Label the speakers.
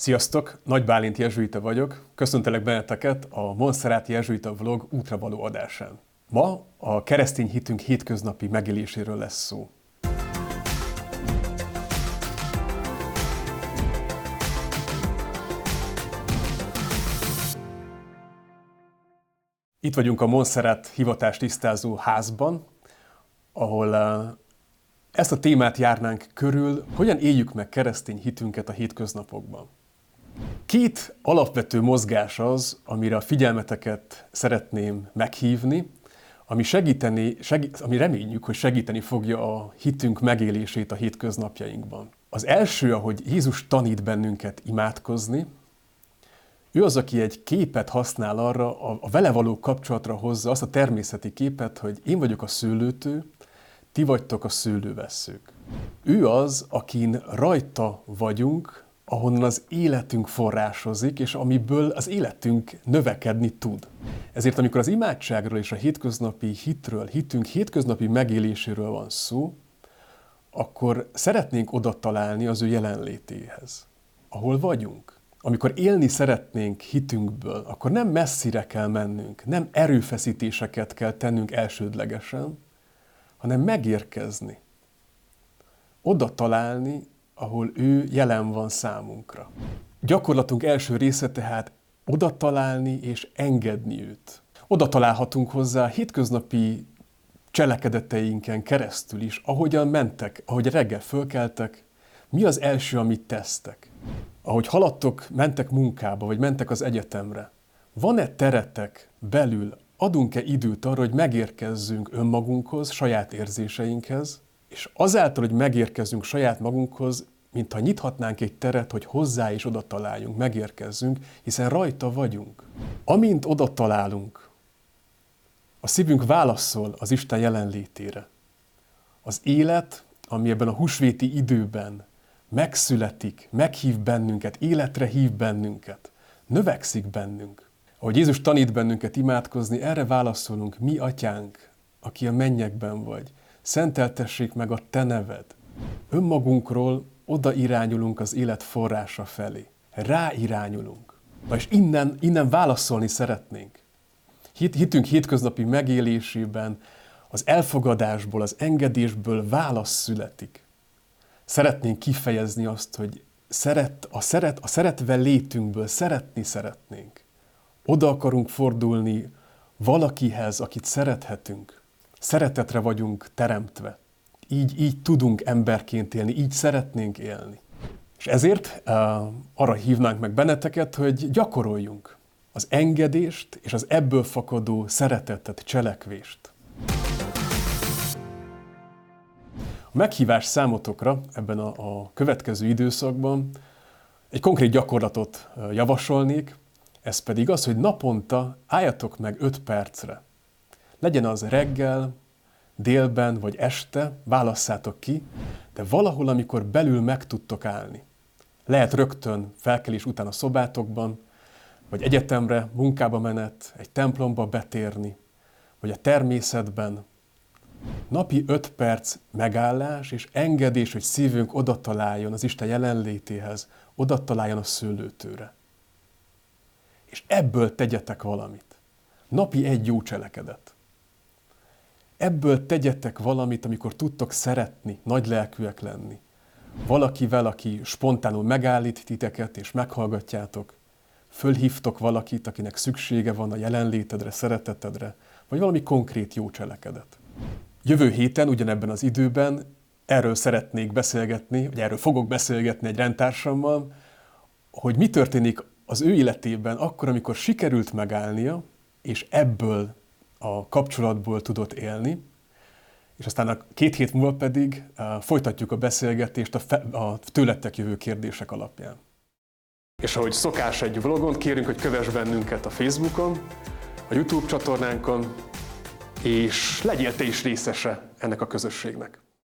Speaker 1: Sziasztok! Nagy Bálint Jezsuita vagyok. Köszöntelek benneteket a Monszeráti Jezsuita vlog útravaló adásán. Ma a keresztény hitünk hétköznapi megéléséről lesz szó. Itt vagyunk a Monszerát hivatás tisztázó házban, ahol eh, ezt a témát járnánk körül, hogyan éljük meg keresztény hitünket a hétköznapokban. Két alapvető mozgás az, amire a figyelmeteket szeretném meghívni, ami, segíteni, segít, ami reményük, hogy segíteni fogja a hitünk megélését a hétköznapjainkban. Az első, ahogy Jézus tanít bennünket imádkozni, ő az, aki egy képet használ arra, a, a vele való kapcsolatra hozza azt a természeti képet, hogy én vagyok a szőlőtő, ti vagytok a szőlővesszők. Ő az, akin rajta vagyunk, ahonnan az életünk forrásozik, és amiből az életünk növekedni tud. Ezért, amikor az imádságról és a hétköznapi hitről, hitünk hétköznapi megéléséről van szó, akkor szeretnénk oda találni az ő jelenlétéhez, ahol vagyunk. Amikor élni szeretnénk hitünkből, akkor nem messzire kell mennünk, nem erőfeszítéseket kell tennünk elsődlegesen, hanem megérkezni. Oda találni, ahol ő jelen van számunkra. Gyakorlatunk első része tehát oda találni és engedni őt. Oda találhatunk hozzá hétköznapi cselekedeteinken keresztül is, ahogyan mentek, ahogy reggel fölkeltek, mi az első, amit tesztek? Ahogy haladtok, mentek munkába, vagy mentek az egyetemre, van-e teretek belül, adunk-e időt arra, hogy megérkezzünk önmagunkhoz, saját érzéseinkhez, és azáltal, hogy megérkezünk saját magunkhoz, mintha nyithatnánk egy teret, hogy hozzá is oda találjunk, megérkezzünk, hiszen rajta vagyunk. Amint oda találunk, a szívünk válaszol az Isten jelenlétére. Az élet, ami ebben a húsvéti időben megszületik, meghív bennünket, életre hív bennünket, növekszik bennünk. Ahogy Jézus tanít bennünket imádkozni, erre válaszolunk, mi atyánk, aki a mennyekben vagy, szenteltessék meg a te neved. Önmagunkról oda irányulunk az élet forrása felé. Rá irányulunk. Na és innen, innen válaszolni szeretnénk. Hit, hitünk hétköznapi megélésében az elfogadásból, az engedésből válasz születik. Szeretnénk kifejezni azt, hogy szeret, a, szeret, a szeretve létünkből szeretni szeretnénk. Oda akarunk fordulni valakihez, akit szerethetünk. Szeretetre vagyunk teremtve így, így tudunk emberként élni, így szeretnénk élni. És ezért uh, arra hívnánk meg benneteket, hogy gyakoroljunk az engedést és az ebből fakadó szeretetet, cselekvést. A meghívás számotokra ebben a, a következő időszakban egy konkrét gyakorlatot javasolnék, ez pedig az, hogy naponta álljatok meg 5 percre. Legyen az reggel, délben vagy este, válasszátok ki, de valahol, amikor belül meg tudtok állni. Lehet rögtön felkelés után a szobátokban, vagy egyetemre, munkába menet, egy templomba betérni, vagy a természetben. Napi öt perc megállás és engedés, hogy szívünk oda találjon az Isten jelenlétéhez, oda a szőlőtőre. És ebből tegyetek valamit. Napi egy jó cselekedet. Ebből tegyetek valamit, amikor tudtok szeretni, nagy lelkűek lenni. Valakivel, aki spontánul megállít titeket, és meghallgatjátok. Fölhívtok valakit, akinek szüksége van a jelenlétedre, szeretetedre, vagy valami konkrét jó cselekedet. Jövő héten, ugyanebben az időben erről szeretnék beszélgetni, vagy erről fogok beszélgetni egy rendtársammal, hogy mi történik az ő életében akkor, amikor sikerült megállnia, és ebből a kapcsolatból tudott élni, és aztán a két hét múlva pedig uh, folytatjuk a beszélgetést a, fe, a tőlettek jövő kérdések alapján. És ahogy szokás egy vlogon, kérünk, hogy kövess bennünket a Facebookon, a YouTube csatornánkon, és legyél te is részese ennek a közösségnek.